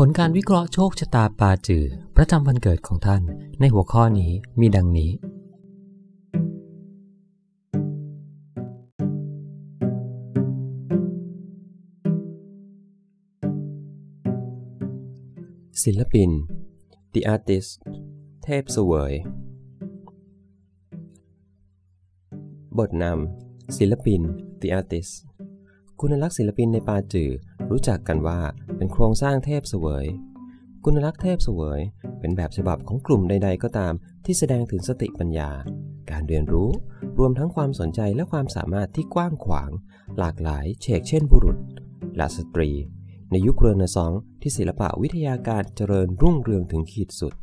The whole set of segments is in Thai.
ผลการวิเคราะห์โชคชะตาปาจือ ประจำวันเกิดของท่านในหัวข้อนี้มีดังนี้ ศิลปิน The Artist เทพสวย บทนำศิลปิน The Artist คุณลักษณ์ศิลปินในปาจือรู้จักกันว่า เป็นโครงสร้างเทพเสวยคุณลักษณ์เทพเสวย เป็นแบบฉบับของกลุ่มใด ๆ ก็ตาม ที่แสดงถึงสติปัญญา การเรียนรู้ รวมทั้งความสนใจและความสามารถที่กว้างขวาง หลากหลายเฉกเช่นบุรุษ และสตรี ในยุคเรเนซองส์ที่ศิลปะวิทยาการเจริญรุ่งเรืองถึงขีดสุด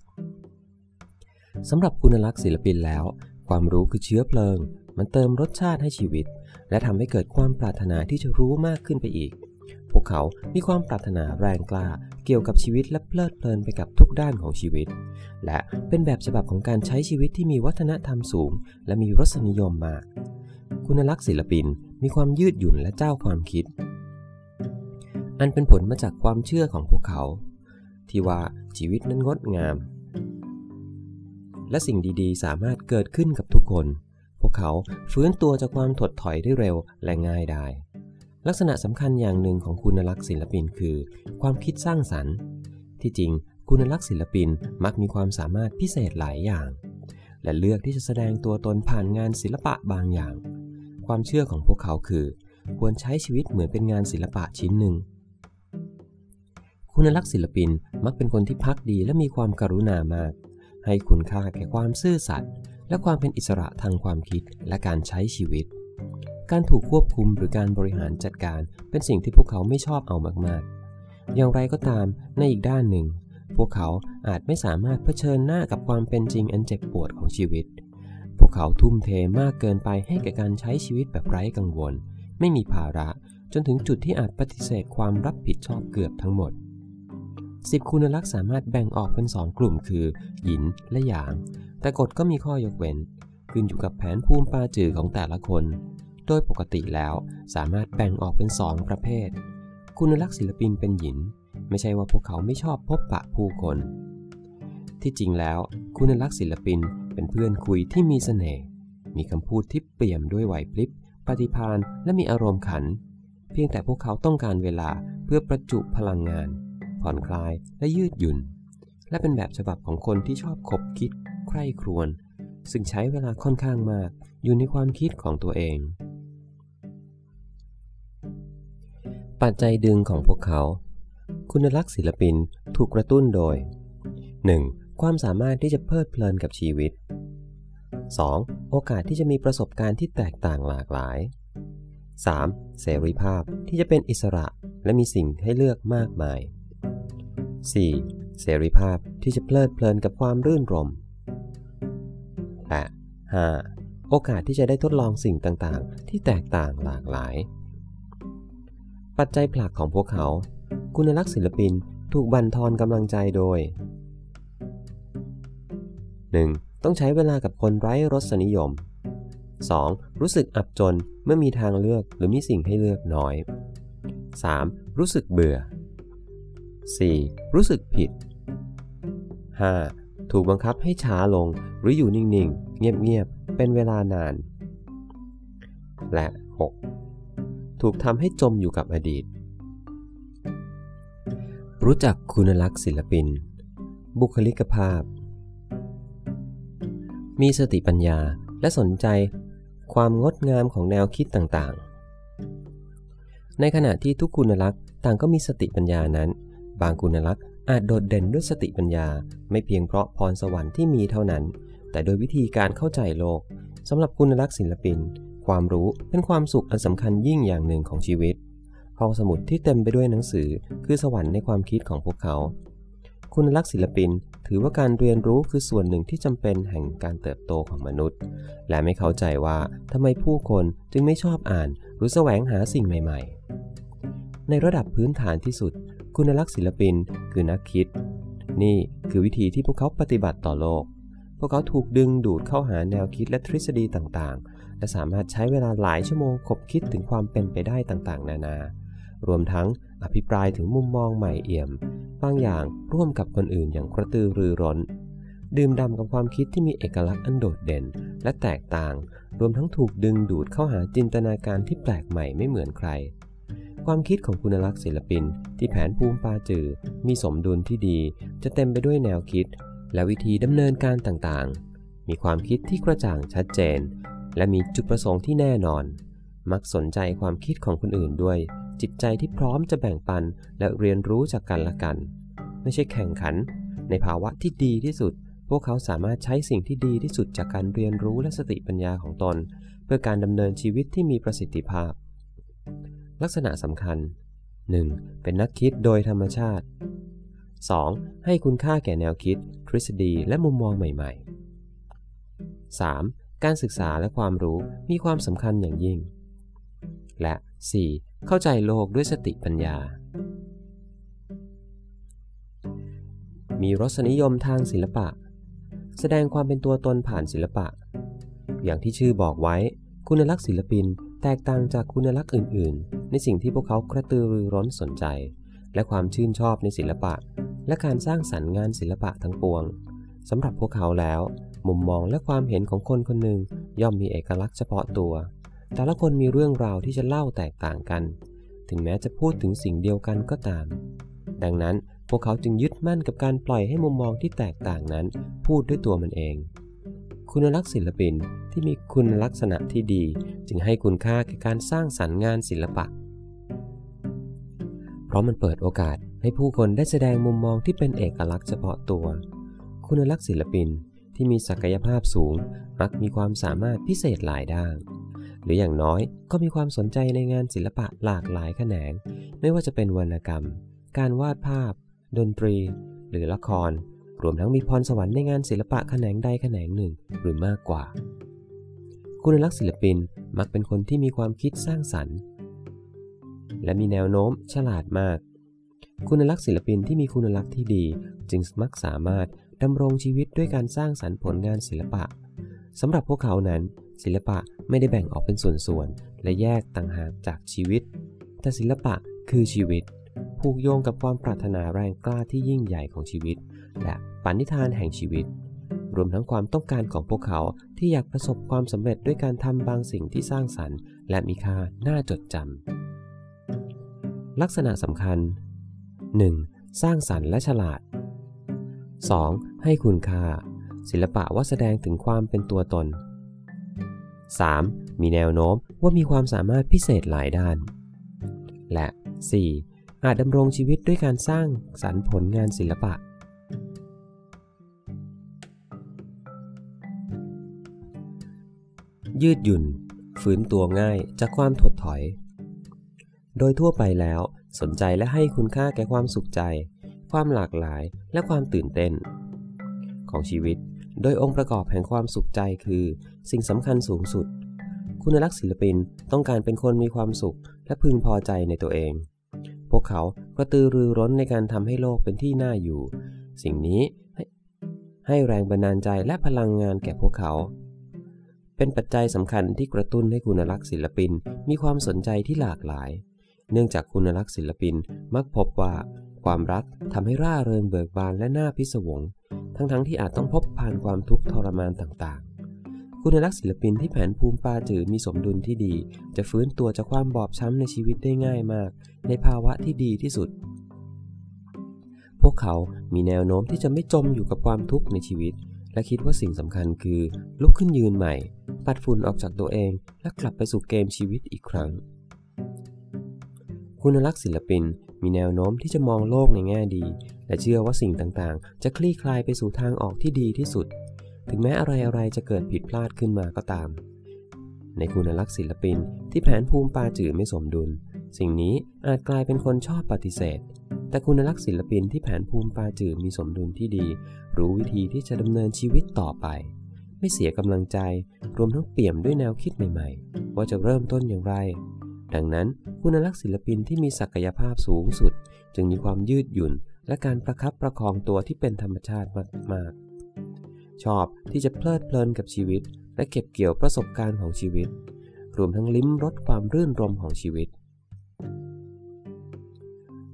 สำหรับคุณลักษณ์ศิลปินแล้ว ความรู้คือเชื้อเพลิง มันเติมรสชาติให้ชีวิต และทำให้เกิดความปรารถนาที่จะรู้มากขึ้นไปอีก พวกเขามีความปรารถนาแรงกล้า เกี่ยวกับชีวิตและเพลิดเพลินไปกับทุกด้านของชีวิต และเป็นแบบฉบับของการใช้ชีวิตที่มีวัฒนธรรมสูง และมีรสนิยมมาก คุณลักษณ์ศิลปินมีความยืดหยุ่นและเจ้าความคิด อันเป็นผลมาจากความเชื่อของพวกเขา ที่ว่าชีวิตนั้นงดงาม และสิ่งดีๆ สามารถเกิดขึ้นกับทุกคน พวกเขาฟื้นตัวจากความถดถอยได้เร็วและง่ายได้ ลักษณะสำคัญอย่างหนึ่งของคุณลักษณ์ศิลปินคือ ความคิดสร้างสรรค์ ที่จริงคุณลักษณ์ศิลปินมักมีความสามารถพิเศษหลายอย่าง และเลือกที่จะแสดงตัวตนผ่านงานศิลปะบางอย่าง ความเชื่อของพวกเขาคือ ควรใช้ชีวิตเหมือนเป็นงานศิลปะชิ้นหนึ่ง คุณลักษณ์ศิลปินมักเป็นคนที่พักดีและมีความกรุณามาก ให้คุณค่าแก่ความซื่อสัตย์และความเป็นอิสระทางความคิดและการใช้ชีวิต การถูกควบคุมหรือการบริหารจัดการเป็นสิ่งที่พวกเขาไม่ชอบเอามากๆ อย่างไรก็ตามในอีกด้านหนึ่ง พวกเขาอาจไม่สามารถเผชิญหน้ากับความเป็นจริงอันเจ็บปวดของชีวิต พวกเขาทุ่มเทมากเกินไปให้แก่การใช้ชีวิตแบบไร้กังวล ไม่มีภาระจนถึงจุดที่อาจปฏิเสธความรับผิดชอบเกือบทั้งหมดสิบคุณลักษณ์สามารถแบ่งออกเป็นสองกลุ่มคือ หยินและหยาง แต่กฎก็มีข้อยกเว้น ขึ้นอยู่กับแผนภูมิปาจือของแต่ละคน โดยปกติแล้วสามารถแบ่งออกเป็นสองประเภท คุณลักษณ์ศิลปินเป็นหยิน ไม่ใช่ว่าพวกเขาไม่ชอบพบปะผู้คน ที่จริงแล้ว คุณลักษณ์ศิลปินเป็นเพื่อนคุยที่มีเสน่ห์มีคำพูดที่เปี่ยมด้วยไหวพริบ ปฏิภาณและมีอารมณ์ขัน เพียงแต่พวกเขาต้องการเวลาเพื่อประจุพลังงาน ผ่อนคลายและยืดหยุ่น และเป็นแบบฉบับของคนที่ชอบคบคิด ใคร่ครวญซึ่งใช้เวลาค่อนข้างมากอยู่ในความคิดของตัวเอง ปัจจัยดึงของพวกเขา คุณลักษณ์ศิลปินถูกกระตุ้นโดย 1. ความสามารถที่จะเพลิดเพลินกับชีวิต 2. โอกาสที่จะมีประสบการณ์ที่แตกต่างหลากหลาย 3. เสรีภาพที่จะเป็นอิสระและมีสิ่งให้เลือกมากมาย 4. เสรีภาพที่จะเพลิดเพลินกับความรื่นรมและ 5. โอกาสที่จะได้ทดลองสิ่งต่างๆ ที่แตกต่างหลากหลาย ปัจจัยผลักของพวกเขา คุณลักษณ์ศิลปินถูกบั่นทอนกำลังใจโดย 1. ต้องใช้เวลากับคนไร้รสนิยม 2. รู้สึกอับจนเมื่อมีทางเลือกหรือมีสิ่งให้เลือกน้อย 3. รู้สึกเบื่อ 4. รู้สึกผิด 5. ถูกบังคับให้ช้าลงหรืออยู่นิ่ง ๆ เงียบ ๆ เป็นเวลานาน และ 6. ถูกทำให้จมอยู่กับอดีต รู้จักคุณลักษณ์ศิลปิน บุคลิกภาพ มีสติปัญญาและสนใจความงดงามของแนวคิดต่างๆ ในขณะที่ทุกคุณลักษณ์ต่างก็มีสติปัญญานั้น บางคุณลักษณ์อาจโดดเด่นด้วยสติปัญญา ไม่เพียงเพราะพรสวรรค์ที่มีเท่านั้น แต่โดยวิธีการเข้าใจโลกสำหรับคุณลักษณ์ศิลปิน ความรู้เป็นความสุขอันสำคัญยิ่งอย่างหนึ่งของชีวิต ห้องสมุดที่เต็มไปด้วยหนังสือคือสวรรค์ในความคิดของพวกเขา คุณลักษณ์ศิลปินถือว่าการเรียนรู้คือส่วนหนึ่งที่จำเป็นแห่งการเติบโตของมนุษย์ และไม่เข้าใจว่าทำไมผู้คนจึงไม่ชอบอ่านหรือแสวงหาสิ่งใหม่ ๆ ในระดับพื้นฐานที่สุด คุณลักษณ์ศิลปินคือนักคิด นี่คือวิธีที่พวกเขาปฏิบัติต่อโลก พวกเขาถูกดึงดูดเข้าหาแนวคิดและทฤษฎีต่างๆ และสามารถใช้เวลาหลายชั่วโมงคบคิดถึงความเป็นไปได้ต่างๆ นานา รวมทั้งอภิปรายถึงมุมมองใหม่เอี่ยม บางอย่างร่วมกับคนอื่นอย่างกระตือรือร้น ดื่มด่ำกับความคิดที่มีเอกลักษณ์อันโดดเด่น และแตกต่าง รวมทั้งถูกดึงดูดเข้าหาจินตนาการที่แปลกใหม่ไม่เหมือนใคร ความคิดของคุณลักษณ์ศิลปิน ที่แผนภูมิปาจือมีสมดุลที่ดี จะเต็มไปด้วยแนวคิด และวิธีดำเนินการต่างๆ มีความคิดที่กระจ่างชัดเจน และมีจุดประสงค์ที่แน่นอน มักสนใจความคิดของคนอื่นด้วย จิตใจที่พร้อมจะแบ่งปันและเรียนรู้จากกันและกัน ไม่ใช่แข่งขัน ในภาวะที่ดีที่สุด พวกเขาสามารถใช้สิ่งที่ดีที่สุดจากการเรียนรู้และสติปัญญาของตน เพื่อการดำเนินชีวิตที่มีประสิทธิภาพ ลักษณะสำคัญ 1. เป็นนักคิดโดยธรรมชาติ 2. ให้คุณค่าแก่แนวคิด ทฤษฎีและมุมมองใหม่ ๆ 3. การศึกษาและความรู้มีความสำคัญอย่างยิ่ง และ 4. เข้าใจโลกด้วยสติปัญญา มีรสนิยมทางศิลปะ แสดงความเป็นตัวตนผ่านศิลปะ อย่างที่ชื่อบอกไว้ คุณลักษณ์ศิลปินแตกต่างจากคุณลักษณ์อื่น ๆ ในสิ่งที่พวกเขากระตือรือร้นสนใจ และความชื่นชอบในศิลปะ และการสร้างสรรค์งานศิลปะทั้งปวงสำหรับพวกเขาแล้ว มุมมองและความเห็นของคนคนหนึ่งย่อมมีเอกลักษณ์เฉพาะตัว แต่ละคนมีเรื่องราวที่จะเล่าแตกต่างกัน ถึงแม้จะพูดถึงสิ่งเดียวกันก็ตาม ดังนั้นพวกเขาจึงยึดมั่นกับการปล่อยให้มุมมองที่แตกต่างนั้น พูดด้วยตัวมันเอง คุณลักษณ์ศิลปินที่มีคุณลักษณะที่ดี จึงให้คุณค่าแก่การสร้างสรรค์งานศิลปะ เพราะมันเปิดโอกาสให้ผู้คนได้แสดงมุมมองที่เป็นเอกลักษณ์เฉพาะตัว คุณลักษณ์ศิลปิน ที่มีศักยภาพสูง มักมีความสามารถพิเศษหลายด้าน หรืออย่างน้อยก็มีความสนใจในงานศิลปะหลากหลายแขนง ไม่ว่าจะเป็นวรรณกรรม การวาดภาพ ดนตรี หรือละคร รวมทั้งมีพรสวรรค์ในงานศิลปะแขนงใดแขนงหนึ่งหรือมากกว่า คุณลักษณ์ศิลปินมักเป็นคนที่มีความคิดสร้างสรรค์ และมีแนวโน้มฉลาดมาก คุณลักษณ์ศิลปินที่มีคุณลักษณ์ที่ดี จึงมักสามารถ ดำรงชีวิตด้วยการสร้างสรรค์ผลงานศิลปะสำหรับพวกเขานั้น ศิลปะไม่ได้แบ่งออกเป็นส่วนๆ และแยกต่างหากจากชีวิต แต่ศิลปะคือชีวิต ผูกโยงกับความปรารถนาแรงกล้าที่ยิ่งใหญ่ของชีวิต และปณิธานแห่งชีวิต รวมทั้งความต้องการของพวกเขาที่อยากประสบความสำเร็จด้วยการทำบางสิ่งที่สร้างสรรค์ และมีค่าน่าจดจำลักษณะสำคัญ 1. สร้างสรรค์และฉลาด 2. ให้คุณค่า ศิลปะว่าแสดงถึงความเป็นตัวตน 3. มีแนวโน้มว่ามีความสามารถพิเศษหลายด้าน และ 4. อาจดำรงชีวิตด้วยการสร้างสรรค์ผลงานศิลปะ ยืดหยุ่นฝืนตัวง่ายจากความถดถอย โดยทั่วไปแล้วสนใจและให้คุณค่าแก่ความสุขใจ ความหลากหลายและความตื่นเต้น ของชีวิต โดยองค์ประกอบแห่งความสุขใจคือ สิ่งสำคัญสูงสุด คุณลักษณ์ศิลปินต้องการเป็นคนมีความสุขและพึงพอใจในตัวเอง พวกเขากระตือรือร้นในการทำให้โลกเป็นที่น่าอยู่ สิ่งนี้ให้ใหแรงบันดาลใจและพลังงานแก่พวกเขา เป็นปัจจัยสำคัญที่กระตุ้นให้คุณลักษณ์ศิลปินมีความสนใจที่หลากหลาย เนื่องจากคุณลักษณ์ศิลปินมักพบว่า ความรักทำให้ร่าเริงเบิกบานและน่าพิศวง ทั้งๆทที่อาจต้องพบผ่านความทุกข์ทรมานต่างๆ คุณลักษณ์ศิลปินที่แผนภูมิปาจือมีสมดุลที่ดี จะฟื้นตัวจากความบอบช้ำในชีวิตได้ง่ายมาก ในภาวะที่ดีที่สุด พวกเขามีแนวโน้มที่จะไม่จมอยู่กับความทุกข์ในชีวิต และคิดว่าสิ่งสำคัญคือ ลุกขึ้นยืนใหม่ ปัดฝุ่นออกจากตัวเอง และกลับไปสู่เกมชีวิตอีกครั้งคุณลักษณ์ศิลปิน มีแนวโน้มที่จะมองโลกในแง่ดี และเชื่อว่าสิ่งต่างๆ จะคลี่คลายไปสู่ทางออกที่ดีที่สุด ถึงแม้อะไรๆจะเกิดผิดพลาดขึ้นมาก็ตาม ในคุณลักษณ์ศิลปินที่แผนภูมิปาจือไม่สมดุล สิ่งนี้อาจกลายเป็นคนชอบปฏิเสธ แต่คุณลักษณ์ศิลปินที่แผนภูมิปาจือมีสมดุลที่ดี รู้วิธีที่จะดำเนินชีวิตต่อไป ไม่เสียกำลังใจ รวมทั้งเปี่ยมด้วยแนวคิดใหม่ ๆ ว่าจะเริ่มต้นอย่างไร ดังนั้นคุณลักษณ์ศิลปินที่มีศักยภาพสูงสุด จึงมีความยืดหยุ่น และการประคับประคองตัวที่เป็นธรรมชาติมากๆ ชอบที่จะเพลิดเพลินกับชีวิต และเก็บเกี่ยวประสบการณ์ของชีวิต รวมทั้งลิ้มรสความรื่นรมของชีวิต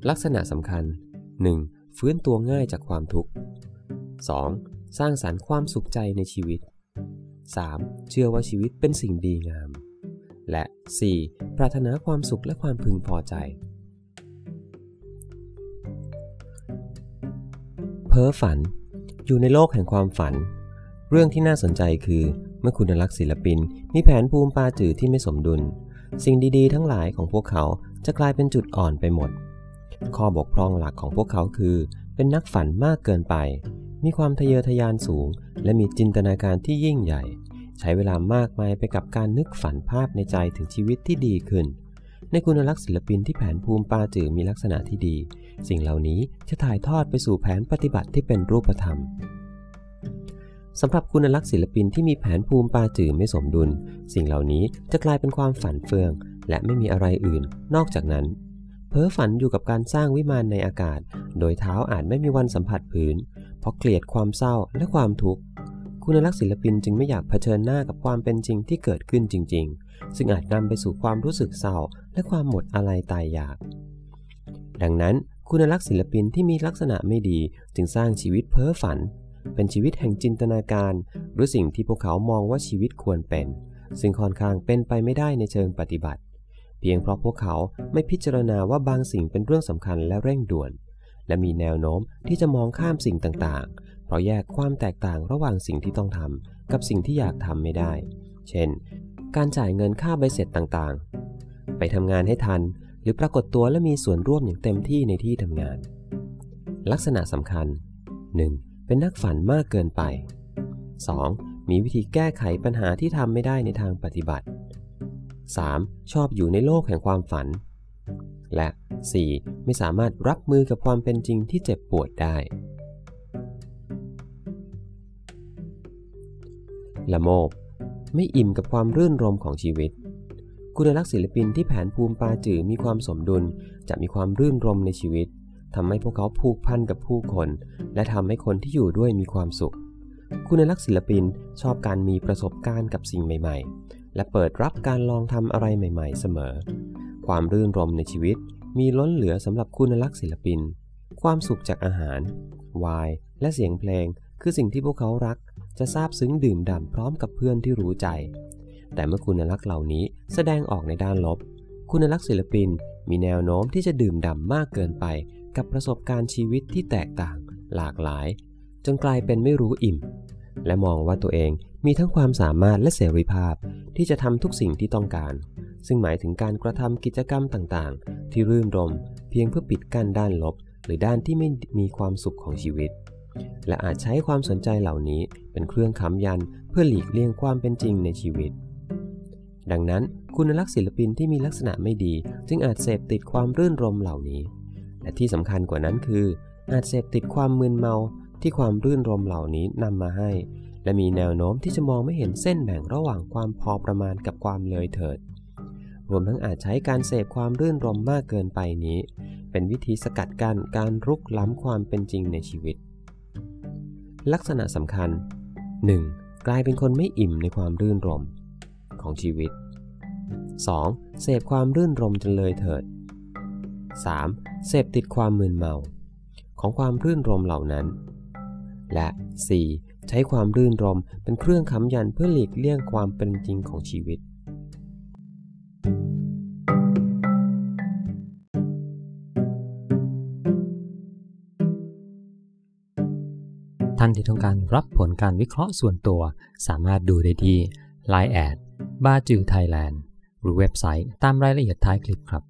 ลักษณะสำคัญ 1. ฟื้นตัวง่ายจากความทุกข์ 2. สร้างสารรค์ความสุขใจในชีวิต 3. เชื่อว่าชีวิตเป็นสิ่งดีงาม และ 4. ปรารถนาความสุขและความพึงพอใจ เพ้อฝัน อยู่ในโลกแห่งความฝัน เรื่องที่น่าสนใจคือ เมื่อคุณลักษ์ศิลปิน มีแผนภูมิปาจือที่ไม่สมดุล สิ่งดีๆ ทั้งหลายของพวกเขาจะกลายเป็นจุดอ่อนไปหมด ข้อบกพร่องหลักของพวกเขาคือ เป็นนักฝันมากเกินไป มีความทะเยอทะยานสูง และมีจินตนาการที่ยิ่งใหญ่ ใช้เวลามากมายไปกับการนึกฝันภาพในใจถึงชีวิตที่ดีขึ้น ในคุณลักษณ์ศิลปินที่แผนภูมิปาจือมีลักษณะที่ดี สิ่งเหล่านี้จะถ่ายทอดไปสู่แผนปฏิบัติที่เป็นรูปธรรมสำหรับคุณลักษณ์ศิลปินที่มีแผนภูมิปาจือไม่สมดุล สิ่งเหล่านี้จะกลายเป็นความฝันเฟือง และไม่มีอะไรอื่น นอกจากนั้น เพ้อฝันอยู่กับการสร้างวิมานในอากาศ โดยเท้าอาจไม่มีวันสัมผัสพื้น เพราะเกลียดความเศร้าและความทุกข์ คุณลักษณ์ศิลปินจึงไม่อยากเผชิญหน้ากับความเป็นจริงที่เกิดขึ้นจริง ๆ ซึ่งอาจนำไปสู่ความรู้สึกเศร้า และความหมดอะไรตายอยาก ดังนั้นคุณลักษณ์ศิลปินที่มีลักษณะไม่ดีจึงสร้างชีวิตเพ้อฝัน เป็นชีวิตแห่งจินตนาการ หรือสิ่งที่พวกเขามองว่าชีวิตควรเป็น ซึ่งค่อนข้างเป็นไปไม่ได้ในเชิงปฏิบัติ เพียงเพราะพวกเขาไม่พิจารณาว่าบางสิ่งเป็นเรื่องสำคัญและเร่งด่วน และมีแนวโน้มที่จะมองข้ามสิ่งต่างๆ เพราะแยกความแตกต่างระหว่างสิ่งที่ต้องทำกับสิ่งที่อยากทำไม่ได้ เช่น การจ่ายเงินค่าใบเสร็จต่างๆ ไปทำงานให้ทัน หรือปรากฏตัวและมีส่วนร่วมอย่างเต็มที่ในที่ทำงาน ลักษณะสำคัญ 1. เป็นนักฝันมากเกินไป 2. มีวิธีแก้ไขปัญหาที่ทำไม่ได้ในทางปฏิบัติ 3. ชอบอยู่ในโลกแห่งความฝัน และ 4. ไม่สามารถรับมือกับความเป็นจริงที่เจ็บปวดได้ ละโมบ ไม่อิ่มกับความรื่นรมของชีวิต คุณลักษณ์ศิลปินที่แผนภูมิปาจือมีความสมดุล จะมีความรื่นรมในชีวิตทำให้พวกเขาผูกพันกับผู้คน และทำให้คนที่อยู่ด้วยมีความสุข คุณลักษณ์ศิลปินชอบการมีประสบการณ์กับสิ่งใหม่ ๆ และเปิดรับการลองทำอะไรใหม่ ๆ เสมอ ความรื่นรมในชีวิตมีล้นเหลือสำหรับคุณลักษณ์ศิลปิน ความสุขจากอาหาร วาย และเสียงเพลง คือสิ่งที่พวกเขารัก จะซาบซึ้งดื่มด่ำพร้อมกับเพื่อนที่รู้ใจ แต่เมื่อคุณลักษณ์เหล่านี้แสดงออกในด้านลบ คุณลักษณ์ศิลปิน มีแนวโน้มที่จะดื่มด่ำมากเกินไป กับประสบการณ์ชีวิตที่แตกต่าง หลากหลาย จนกลายเป็นไม่รู้อิ่ม และมองว่าตัวเองมีทั้งความสามารถและเสรีภาพที่จะทำทุกสิ่งที่ต้องการ ซึ่งหมายถึงการกระทำกิจกรรมต่างๆ ที่รื่นรม เพียงเพื่อปิดกั้นด้านลบ หรือด้านที่ไม่มีความสุขของชีวิต และอาจใช้ความสนใจเหล่านี้เป็นเครื่องค้ำยันเพื่อหลีกเลี่ยงความเป็นจริงในชีวิต ดังนั้นคุณลักษณ์ศิลปินที่มีลักษณะไม่ดี จึงอาจเสพติดความรื่นรมเหล่านี้ และที่สำคัญกว่านั้นคือ อาจเสพติดความมึนเมาที่ความรื่นรมเหล่านี้นำมาให้ และมีแนวโน้มที่จะมองไม่เห็นเส้นแบ่งระหว่างความพอประมาณกับความเลยเถิด รวมทั้งอาจใช้การเสพความรื่นรมมากเกินไปนี้ เป็นวิธีสกัดกั้นการรุกล้ำความเป็นจริงในชีวิต ลักษณะสำคัญ 1. กลายเป็นคนไม่อิ่มในความรื่นรมของชีวิต 2. เสพความรื่นรมจนเลยเถิด 3. เสพติดความมึนเมา ของความรื่นรมเหล่านั้น และ 4. ใช้ความรื่นรมเป็นเครื่องค้ำยันเพื่อหลีกเลี่ยงความเป็นจริงของชีวิต ท่านที่ต้องการรับผลการวิเคราะห์ส่วนตัว สามารถดูได้ที่ Line แอดบาจือไทยแลนด์หรือเว็บไซต์ตามรายละเอียดท้ายคลิปครับ